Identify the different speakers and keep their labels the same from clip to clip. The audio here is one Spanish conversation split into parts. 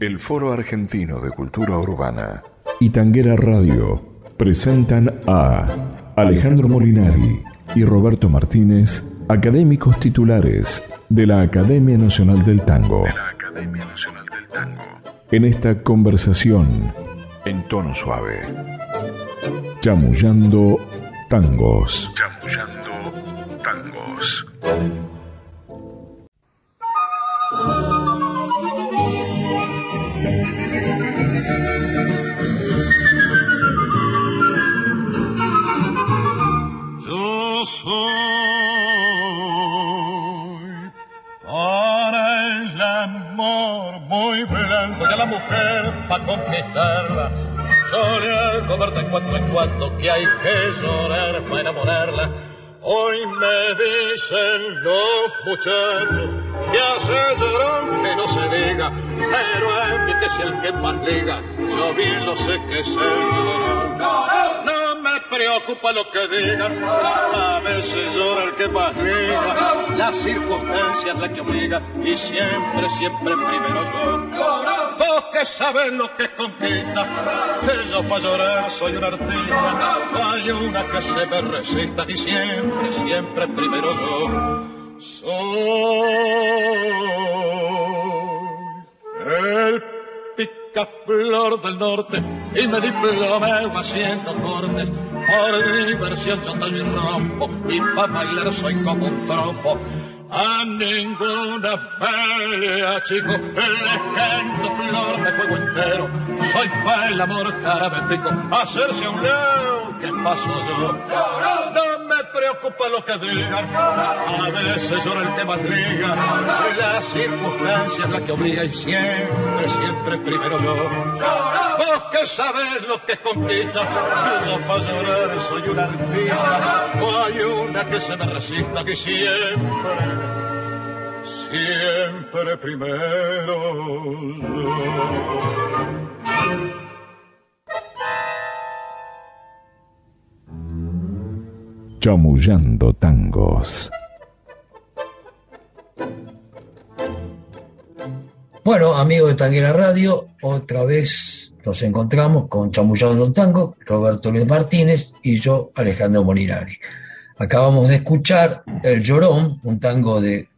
Speaker 1: El Foro Argentino de Cultura Urbana y Tanguera Radio presentan a Alejandro Molinari y Roberto Martínez, académicos titulares de la Academia Nacional del Tango. Academia Nacional del Tango. En esta conversación, en tono suave, chamullando tangos.
Speaker 2: La mujer para conquistarla. Llorar, comer de cuando en cuando que hay que llorar para enamorarla. Hoy me dicen los muchachos que hace llorón que no se diga, pero a mí que es el que más liga, yo bien lo sé que es el llorón. No me preocupa lo que digan, a veces llora el que más liga, las circunstancias la que obliga y siempre, siempre primero yo. Vos que sabés lo que es conquista, yo para llorar soy un artista, hay una que se me resista y siempre, siempre primero yo. Soy el picaflor del norte y me diplomé haciendo cortes. Por diversión yo doy rompo y para bailar soy como un trompo. A ninguna pelea, chico, les canto flor de fuego entero. Soy pa' el amor jarabe hacerse a un león, ¿qué paso yo? Preocupa lo que digan, a veces llora el que más liga. Las circunstancias la que obliga y siempre, siempre primero yo. Vos que sabés lo que es conquista, yo para llorar soy un artista. No hay una que se me resista, que siempre siempre primero yo.
Speaker 1: Chamullando tangos.
Speaker 3: Bueno, amigos de Tanguera Radio, otra vez nos encontramos con Chamullando Tango, Roberto Luis Martínez y yo, Alejandro Molinari. Acabamos de escuchar El Llorón, un tango de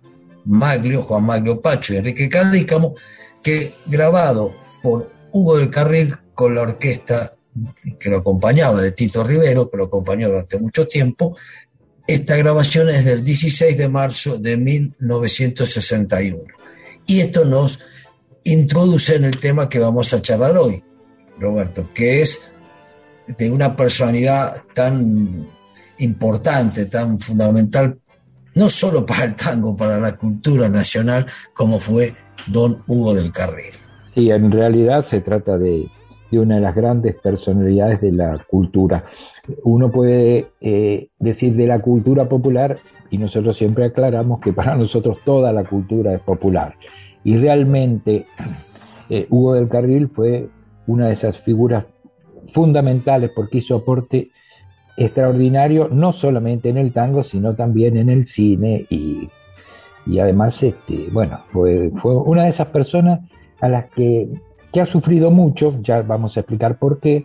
Speaker 3: Maglio, Juan Maglio Pacho y Enrique Cadícamo, que grabado por Hugo del Carril con la orquesta que lo acompañaba, de Tito Rivero, que lo acompañó durante mucho tiempo. Esta grabación es del 16 de marzo de 1961. Y esto nos introduce en el tema que vamos a charlar hoy, Roberto, que es de una personalidad tan importante, tan fundamental, no solo para el tango, para la cultura nacional, como fue don Hugo del Carril.
Speaker 4: Sí, en realidad se trata de, de una de las grandes personalidades de la cultura. Uno puede eh, decir de la cultura popular, y nosotros siempre aclaramos que para nosotros toda la cultura es popular. Y realmente eh, Hugo del Carril fue una de esas figuras fundamentales porque hizo aporte extraordinario no solamente en el tango, sino también en el cine y, y además, este, bueno, fue, fue una de esas personas a las que, que, ha sufrido mucho, ya vamos a explicar por qué,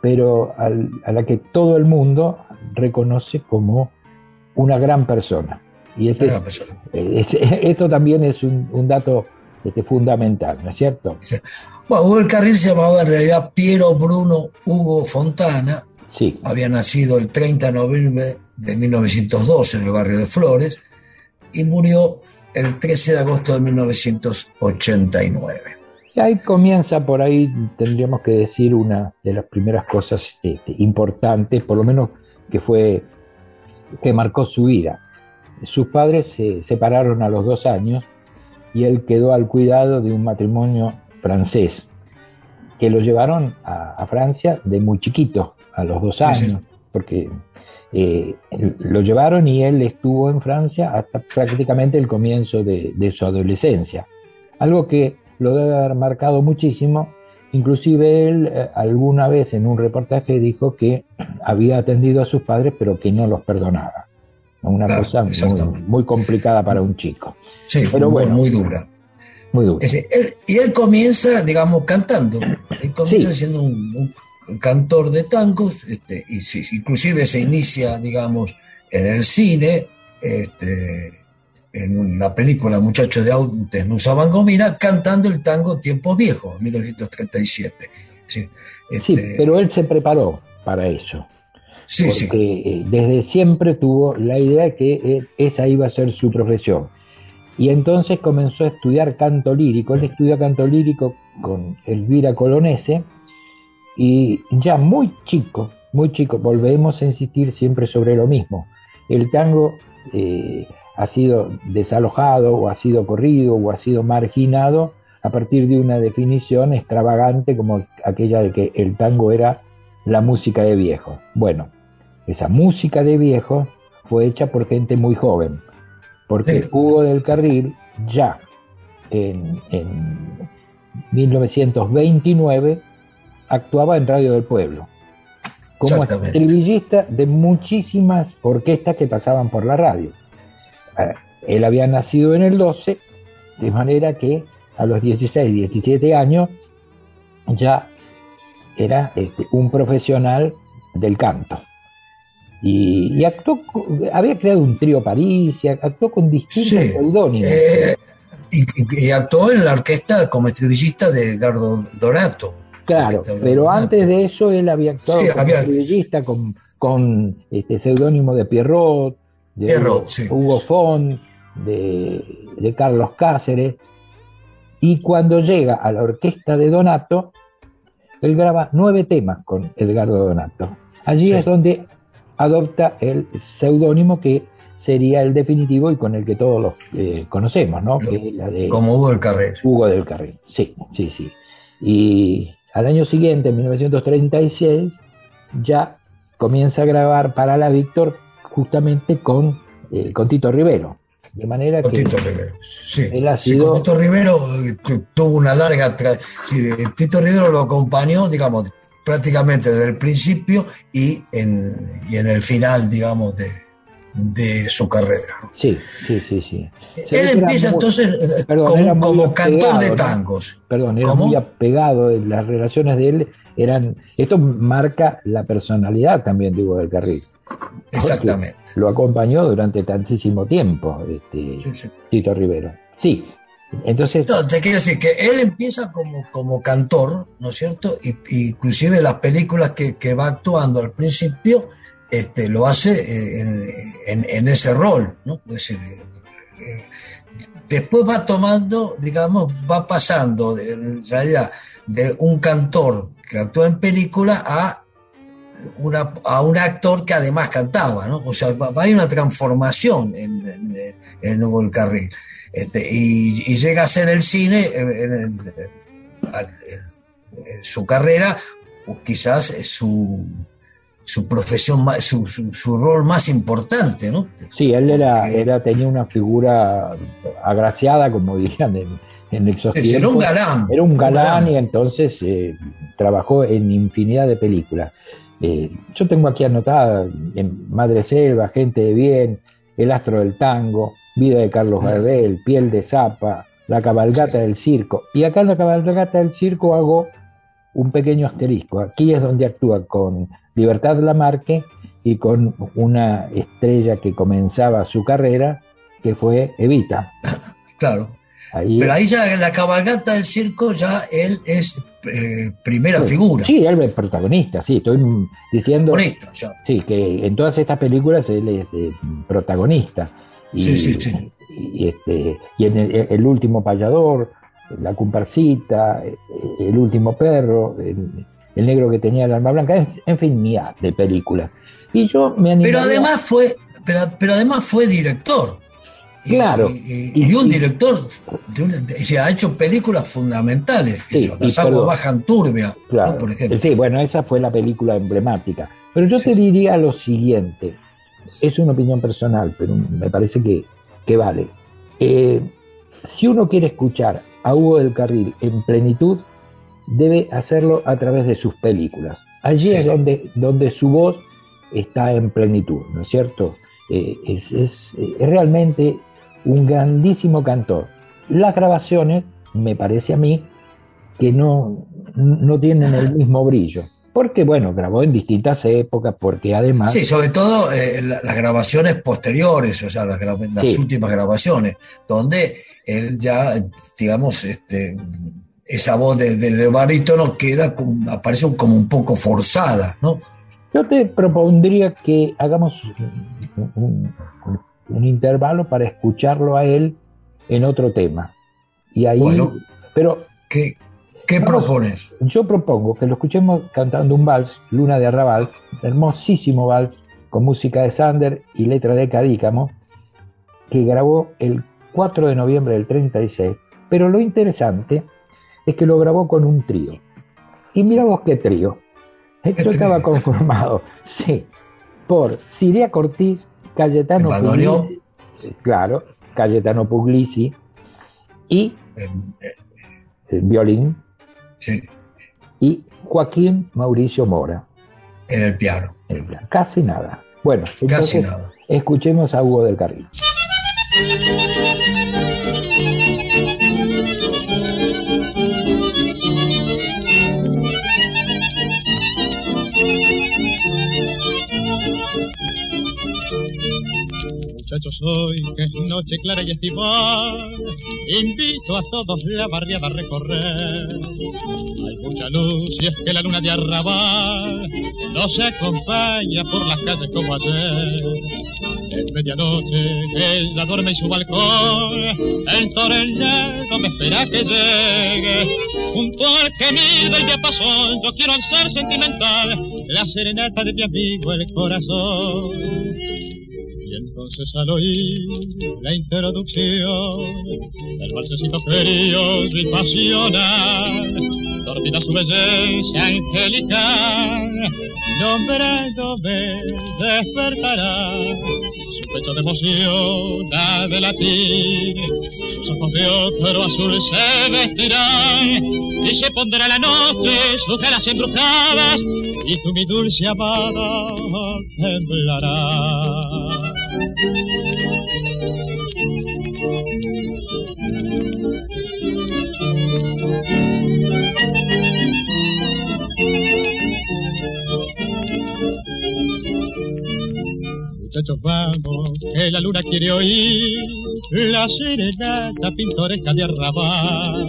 Speaker 4: pero al, a la que todo el mundo reconoce como una gran persona. Y este es, persona. Es, esto también es un, un dato este, fundamental, ¿no es cierto?
Speaker 3: Bueno, Hugo Carril se llamaba en realidad Piero Bruno Hugo Fontana,
Speaker 4: Sí.
Speaker 3: Había nacido el 30 de noviembre de 1912 en el barrio de Flores y murió el 13 de agosto de 1989.
Speaker 4: Y ahí comienza, por ahí tendríamos que decir una de las primeras cosas este, importantes, por lo menos que fue, que marcó su vida. Sus padres se separaron a los dos años y él quedó al cuidado de un matrimonio francés que lo llevaron a, a Francia de muy chiquito, a los dos años, sí, sí. porque eh, lo llevaron y él estuvo en Francia hasta prácticamente el comienzo de, de, su adolescencia. Algo que lo debe haber marcado muchísimo, inclusive él eh, alguna vez en un reportaje dijo que había atendido a sus padres pero que no los perdonaba. Una claro, cosa muy, muy, complicada para un chico.
Speaker 3: Sí, pero bueno, muy dura. muy dulce. y él comienza, digamos, cantando. Él comienza siendo un, cantor de tangos, este, y inclusive se inicia, digamos, en el cine, este, en la película Muchachos de Autes no usaban gomina, cantando el tango Tiempos Viejos, 1937.
Speaker 4: Sí, este, pero él se preparó para eso. Sí, porque eh, desde siempre tuvo la idea de que eh, esa iba a ser su profesión. Y entonces comenzó a estudiar canto lírico. Él estudió canto lírico con Elvira Colonese y ya muy chico, muy chico, volvemos a insistir siempre sobre lo mismo. El tango eh, ha sido desalojado o ha sido corrido o ha sido marginado a partir de una definición extravagante como aquella de que el tango era la música de viejo. Bueno, esa música de viejo fue hecha por gente muy joven, porque Hugo del Carril ya en, 1929 actuaba en Radio del Pueblo como estribillista de muchísimas orquestas que pasaban por la radio. Eh, él había nacido en el 12, de manera que a los 16, 17 años ya era este, un profesional del canto. Y, actuó, había creado un trío París, y actuó con distintos
Speaker 3: eh, y, actuó en la orquesta como estribillista de Gardo Dorato.
Speaker 4: Claro, pero antes de eso él había actuado como estribillista con, con este seudónimo de Pierrot, de Hugo, Font, de, Carlos Cáceres. Y cuando llega a la orquesta de Donato, él graba nueve temas con Edgardo Donato. Allí es donde adopta el seudónimo que sería el definitivo y con el que todos los eh, conocemos, ¿no?
Speaker 3: Como Hugo del Carril.
Speaker 4: Hugo del Carril, sí, sí, sí. Y al año siguiente, en 1936, ya comienza a grabar para la Víctor justamente con, eh, con Tito Rivero. De manera
Speaker 3: con
Speaker 4: que
Speaker 3: Tito Rivero. Sí. Él ha sido... Tito Rivero eh, tuvo una larga. Sí, Tito Rivero lo acompañó, digamos, prácticamente desde el principio y en, y en el final, digamos, de, de su carrera.
Speaker 4: Sí, sí, sí, sí.
Speaker 3: Él empieza entonces eh, como, cantor de tangos.
Speaker 4: Perdón, era muy apegado, las relaciones de él eran... Esto marca la personalidad también de Hugo del Carril.
Speaker 3: Exactamente.
Speaker 4: Lo acompañó durante tantísimo tiempo, este, Tito Rivero. Sí, entonces.
Speaker 3: te quiero decir que él empieza como, como cantor, ¿no es cierto? Y, inclusive las películas que, va actuando al principio, este, lo hace eh, en, ese rol, ¿no? Eh, eh, después va tomando, digamos, va pasando de, en realidad de un cantor que actúa en película a a un actor que además cantaba, ¿no? O sea, hay una transformación en, en, Hugo el Carril. Este, y, llega a ser el cine, en, su carrera, quizás su, su profesión, su, su, rol más importante, ¿no?
Speaker 4: Sí, él era, era, tenía una figura agraciada, como dirían en, en el
Speaker 3: Era un galán.
Speaker 4: Era un galán, y entonces eh, trabajó en infinidad de películas. Eh, yo tengo aquí anotada en Madre Selva, Gente de Bien, El Astro del Tango, Vida de Carlos Gardel, Piel de Zapa, La Cabalgata del Circo. Y acá en La Cabalgata del Circo hago un pequeño asterisco. Aquí es donde actúa con Libertad Lamarque y con una estrella que comenzaba su carrera, que fue Evita.
Speaker 3: Claro. Pero ahí ya en la cabalgata del circo ya él es eh, primera figura.
Speaker 4: Sí, él es protagonista, sí, estoy diciendo sí, que en todas estas películas él es eh, protagonista. Y, sí, sí, sí. Y, este, y en el, último payador, la comparsita, eh, el último perro, el, negro que tenía el alma blanca, en, fin, mía de películas. Y yo me
Speaker 3: Pero además fue, pero además fue director.
Speaker 4: Claro.
Speaker 3: Y, un director se ha hecho películas fundamentales, las aguas bajan turbia, por ejemplo.
Speaker 4: Sí, bueno, esa fue la película emblemática. Pero yo te diría lo siguiente, es una opinión personal, pero me parece que, vale. Eh, si uno quiere escuchar a Hugo del Carril en plenitud, debe hacerlo a través de sus películas. Allí es donde, donde su voz está en plenitud, ¿no es cierto? Eh, es, es, es, realmente un grandísimo cantor. Las grabaciones me parece a mí, que no, no tienen el mismo brillo. Porque, bueno, grabó en distintas épocas, porque además...
Speaker 3: Sí, sobre todo eh, las grabaciones posteriores, o sea, las, últimas grabaciones, donde él ya, digamos, este, esa voz de, de, barítono queda, aparece como un poco forzada, ¿no?
Speaker 4: Yo te propondría que hagamos un, intervalo para escucharlo a él en otro tema. Y ahí, pero
Speaker 3: ¿qué, qué propones?
Speaker 4: Yo propongo que lo escuchemos cantando un vals, Luna de Arrabal, hermosísimo vals con música de Sander y letra de Cadícamo, que grabó el 4 de noviembre del 36. Pero lo interesante es que lo grabó con un trío. Y mira vos qué trío. Esto estaba conformado, sí, por Siria Cortiz, Cayetano Puglisi, claro, Cayetano Puglisi y el violín sí. y Joaquín Mauricio Mora.
Speaker 3: En el piano.
Speaker 4: Casi nada. Bueno, Casi nada. escuchemos a Hugo del Carril.
Speaker 2: Hoy, que es noche clara y estival, invito a todos la barriada a recorrer. Hay mucha luz y es que la luna de arrabal no se acompaña por las calles como ayer. Es medianoche, ella duerme en su balcón, el torellado me espera que llegue. Junto al mira y de pasó, yo quiero ser sentimental, la serenata de mi amigo el corazón. Entonces al oír la introducción del balsecito frío y pasional, dormida su belleza angelical, nombrándome despertará. Su pecho de emoción ha de latir, sus ojos de otro azul se vestirán y se pondrá la noche sus caras embrujadas y tú mi dulce amada temblará. Muchachos, vamos, que la luna quiere oír la serenata pintoresca de arrabal.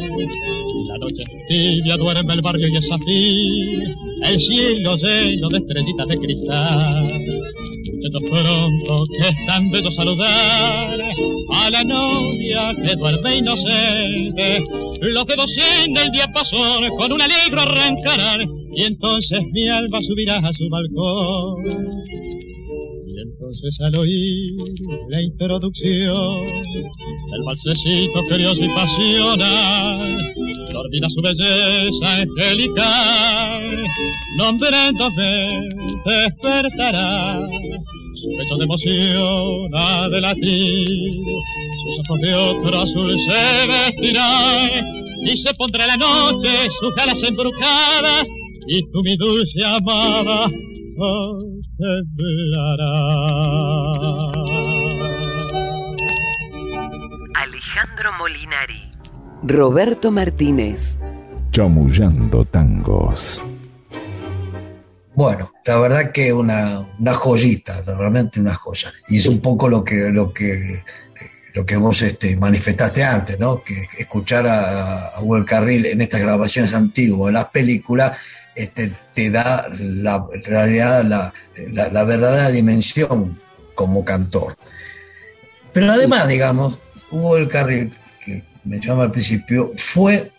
Speaker 2: La noche tibia duerme el barrio y es así, el cielo lleno de estrellitas de cristal pronto que es tan bello saludar a la novia que duerme inocente. Los dedos en el diapasón con un alegro arrancarán y entonces mi alma subirá a su balcón. Y entonces al oír la introducción del balsecito curioso y pasional, dormida su belleza angelical, nombrándote despertará su pecho de emoción ha de latir, sus ojos de otro azul se vestirán y se pondrá la noche sus alas embrujadas y tú mi dulce amada temblará.
Speaker 5: Alejandro Molinari, Roberto Martínez,
Speaker 1: Chamullando Tangos.
Speaker 3: Bueno, la verdad que una, una joyita, realmente una joya. Y es un poco lo que, lo que, lo que vos este, manifestaste antes, ¿no? Que escuchar a, a Will Carril en estas grabaciones antiguas, en las películas, este, te da la, realidad, la, la, verdadera dimensión como cantor. Pero además, digamos, Hugo el Carril, que mencionaba al principio, fue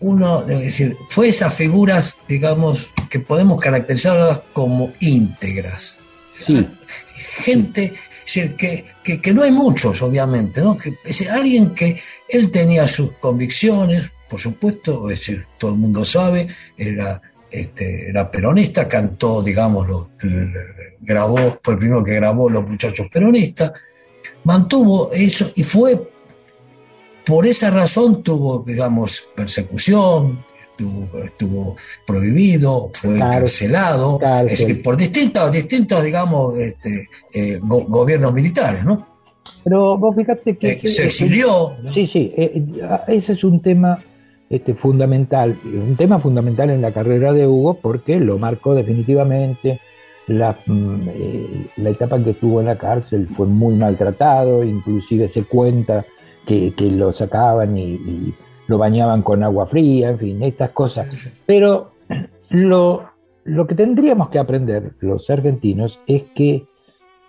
Speaker 3: uno, es decir, fue esas figuras, digamos, que podemos caracterizarlas como íntegras. Gente, que, que, no hay muchos, obviamente, ¿no? Que, es alguien que él tenía sus convicciones, por supuesto, es decir, todo el mundo sabe, era, este, era peronista, cantó, digamos, grabó, fue el primero que grabó Los Muchachos Peronistas, mantuvo eso y fue por esa razón tuvo, digamos, persecución, estuvo, prohibido, fue encarcelado, por distintos, distintos digamos, este, eh, gobiernos militares, ¿no?
Speaker 4: Pero vos fíjate que...
Speaker 3: se exilió.
Speaker 4: Sí, sí, ese es un tema este, fundamental, un tema fundamental en la carrera de Hugo porque lo marcó definitivamente. La, mm, la etapa en que estuvo en la cárcel fue muy maltratado, inclusive se cuenta que, lo sacaban y, lo bañaban con agua fría, en fin, estas cosas. Pero lo, lo que tendríamos que aprender los argentinos es que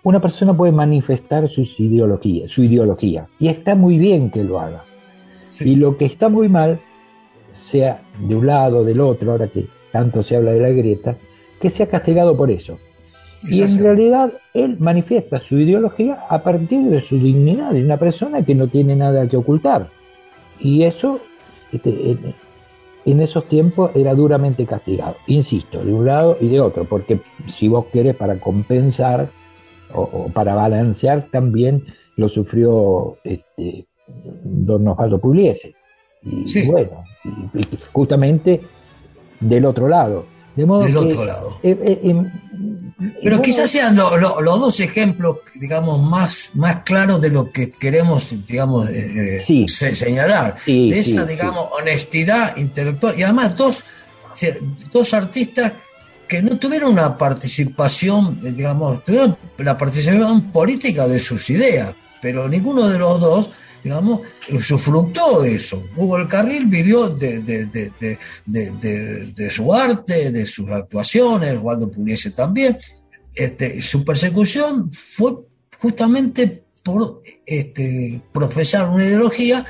Speaker 4: una persona puede manifestar sus ideologías, su ideología, y está muy bien que lo haga. Y lo que está muy mal, sea de un lado o del otro, ahora que tanto se habla de la grieta, que sea castigado por eso. Y en realidad él manifiesta su ideología a partir de su dignidad, de una persona que no tiene nada que ocultar. Y eso, este, en, esos tiempos, era duramente castigado. Insisto, de un lado y de otro, porque si vos querés para compensar o, para balancear, también lo sufrió este, don Osvaldo Pugliese. Y bueno, justamente del otro lado
Speaker 3: del otro lado. Eh, eh, em, Pero quizás sean los dos ejemplos, digamos, más, más claros de lo que queremos, digamos, eh, señalar. de esa, digamos, honestidad intelectual. Y además dos, dos artistas que no tuvieron una participación, digamos, tuvieron la participación política de sus ideas, pero ninguno de los dos digamos, usufructó de eso. Hugo el Carril vivió de, de, su arte, de sus actuaciones, Waldo Pugliese también. Este, su persecución fue justamente por este, profesar una ideología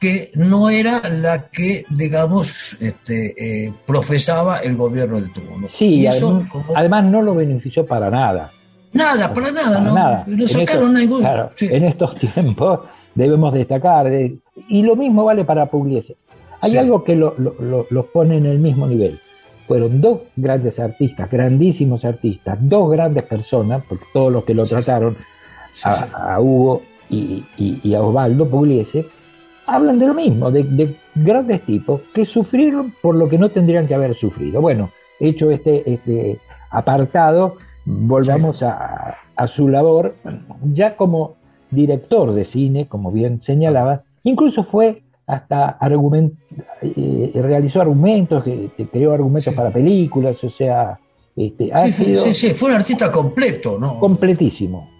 Speaker 3: que no era la que, digamos, este, eh, profesaba el gobierno de turno.
Speaker 4: Sí, eso, además, no lo benefició para nada.
Speaker 3: Nada, para nada, no. Nada.
Speaker 4: sacaron En estos tiempos debemos destacar. y lo mismo vale para Pugliese. Hay algo que los lo, pone en el mismo nivel. Fueron dos grandes artistas, grandísimos artistas, dos grandes personas, porque todos los que lo trataron, a, Hugo y, a Osvaldo Pugliese, hablan de lo mismo, de, grandes tipos que sufrieron por lo que no tendrían que haber sufrido. Bueno, hecho este, este apartado, volvamos a, a, su labor ya como director de cine, como bien señalaba, incluso fue hasta argument, eh, realizó argumentos, creó argumentos para películas, o sea,
Speaker 3: este, sí, sí, sí, fue un artista completo, ¿no?
Speaker 4: Completísimo.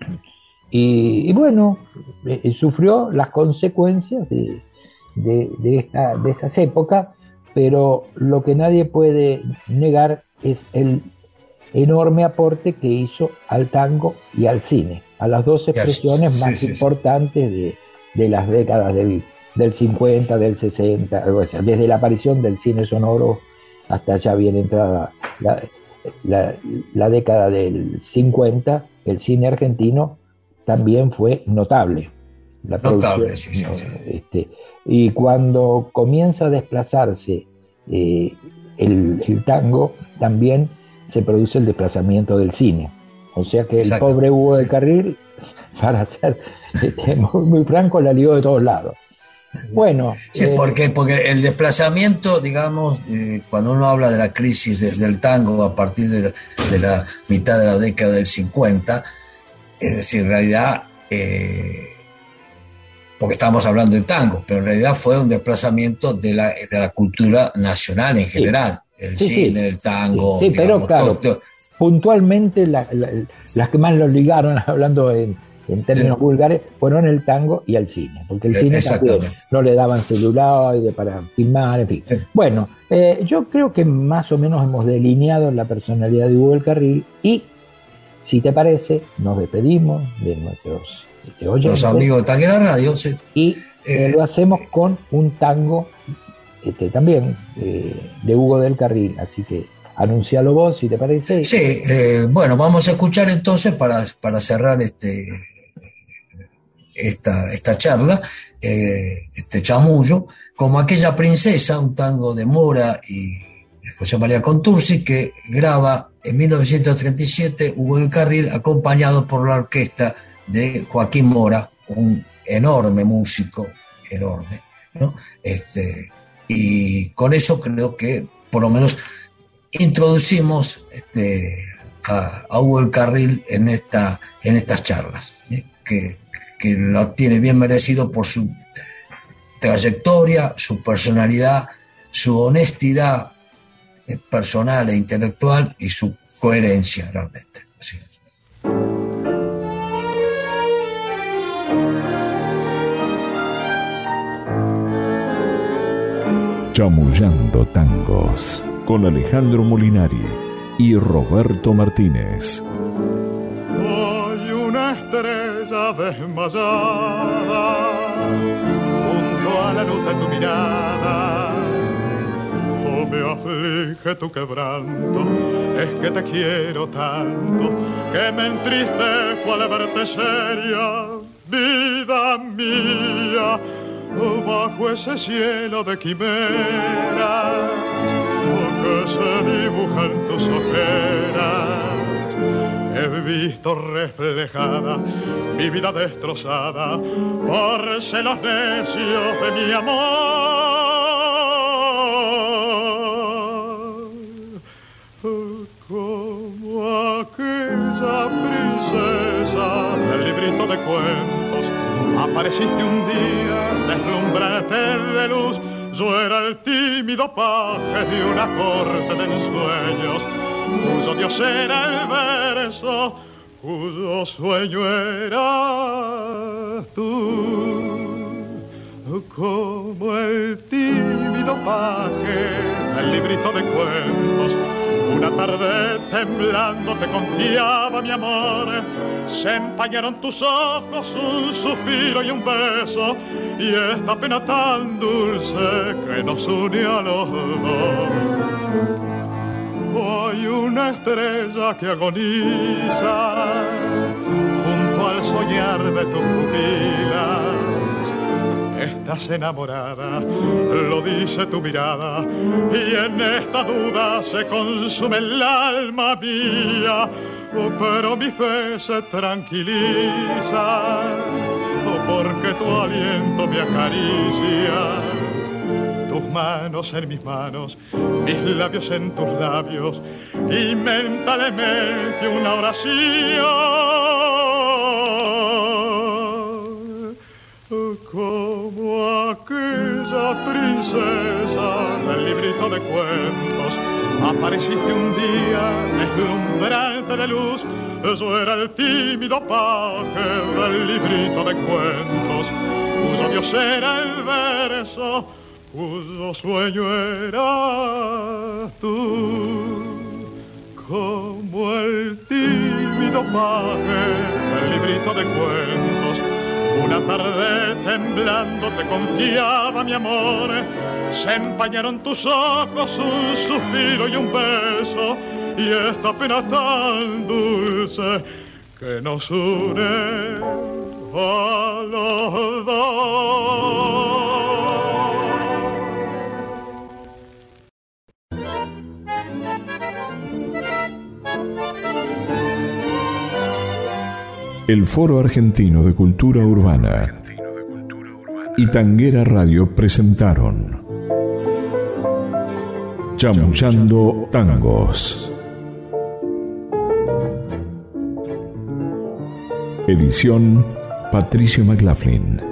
Speaker 4: Y, bueno, eh, eh, sufrió las consecuencias de, de, esta, de esas épocas, pero lo que nadie puede negar es el enorme aporte que hizo al tango y al cine a las dos expresiones más importantes De, las décadas del, 50, del 60, desde la aparición del cine sonoro hasta ya bien entrada la, década del 50, el cine argentino también fue notable.
Speaker 3: notable, sí,
Speaker 4: este, y cuando comienza a desplazarse eh, el tango, también se produce el desplazamiento del cine o sea que el pobre Hugo de Carril, para ser este, muy, franco, la lió de todos lados. Bueno.
Speaker 3: Sí, eh, porque, porque el desplazamiento, digamos, eh, cuando uno habla de la crisis desde el tango a partir de la, mitad de la década del 50, es decir, en realidad, eh, porque estamos hablando del tango, pero en realidad fue un desplazamiento de la, de la cultura nacional en general. El cine, el tango.
Speaker 4: Sí, pero claro puntualmente las que más lo ligaron, hablando en, términos vulgares, fueron el tango y el cine, porque el cine también no le daban celuloide para filmar, en fin. Bueno, eh, yo creo que más o menos hemos delineado la personalidad de Hugo del Carril y, si te parece, nos despedimos de nuestros
Speaker 3: este, Los amigos de Tanguera Radio, sí.
Speaker 4: Y eh, eh, lo hacemos con un tango este, también de Hugo del Carril, así que anuncialo vos, si te parece.
Speaker 3: Sí, eh, bueno, vamos a escuchar entonces para, para cerrar este, esta, esta charla, eh, este chamullo, como aquella princesa, un tango de Mora y José María Contursi, que graba en 1937 Hugo del Carril, acompañado por la orquesta de Joaquín Mora, un enorme músico, enorme. ¿no? Este, y con eso creo que por lo menos introducimos este, a, Hugo el Carril en, esta, en estas charlas, que, que lo tiene bien merecido por su trayectoria, su personalidad, su honestidad eh, personal e intelectual y su coherencia realmente.
Speaker 1: Chamullando Tangos con Alejandro Molinari y Roberto Martínez.
Speaker 2: Hay una estrella desmayada junto a la luz de tu mirada. Oh, me aflige tu quebranto, es que te quiero tanto, que me entristezco al verte seria, vida mía bajo ese cielo de quimeras que se dibujan tus ojeras. He visto reflejada mi vida destrozada por celos necios de mi amor. Apareciste un día, deslumbrante de luz, yo era el tímido paje de una corte de ensueños, cuyo dios era el verso, cuyo sueño era tú. Como el tímido paje del librito de cuentos, una tarde temblando te confiaba mi amor. Se empañaron tus ojos, un suspiro y un beso, y esta pena tan dulce que nos une a los dos. Hay una estrella que agoniza junto al soñar de tus pupilas estás enamorada, lo dice tu mirada, y en esta duda se consume el alma mía, oh, pero mi fe se tranquiliza, oh, porque tu aliento me acaricia. Tus manos en mis manos, mis labios en tus labios, y mentalmente una oración. Aquella princesa del librito de cuentos. Apareciste un día deslumbrante de luz, eso era el tímido paje del librito de cuentos, cuyo dios era el verso, cuyo sueño era tú. Como el tímido paje del librito de cuentos, una tarde temblando te confiaba mi amor, se empañaron tus ojos, un suspiro y un beso, y esta pena tan dulce que nos une a los dos.
Speaker 1: El Foro Argentino de Cultura Urbana y Tanguera Radio presentaron Chamullando Tangos. Edición Patricio McLaughlin.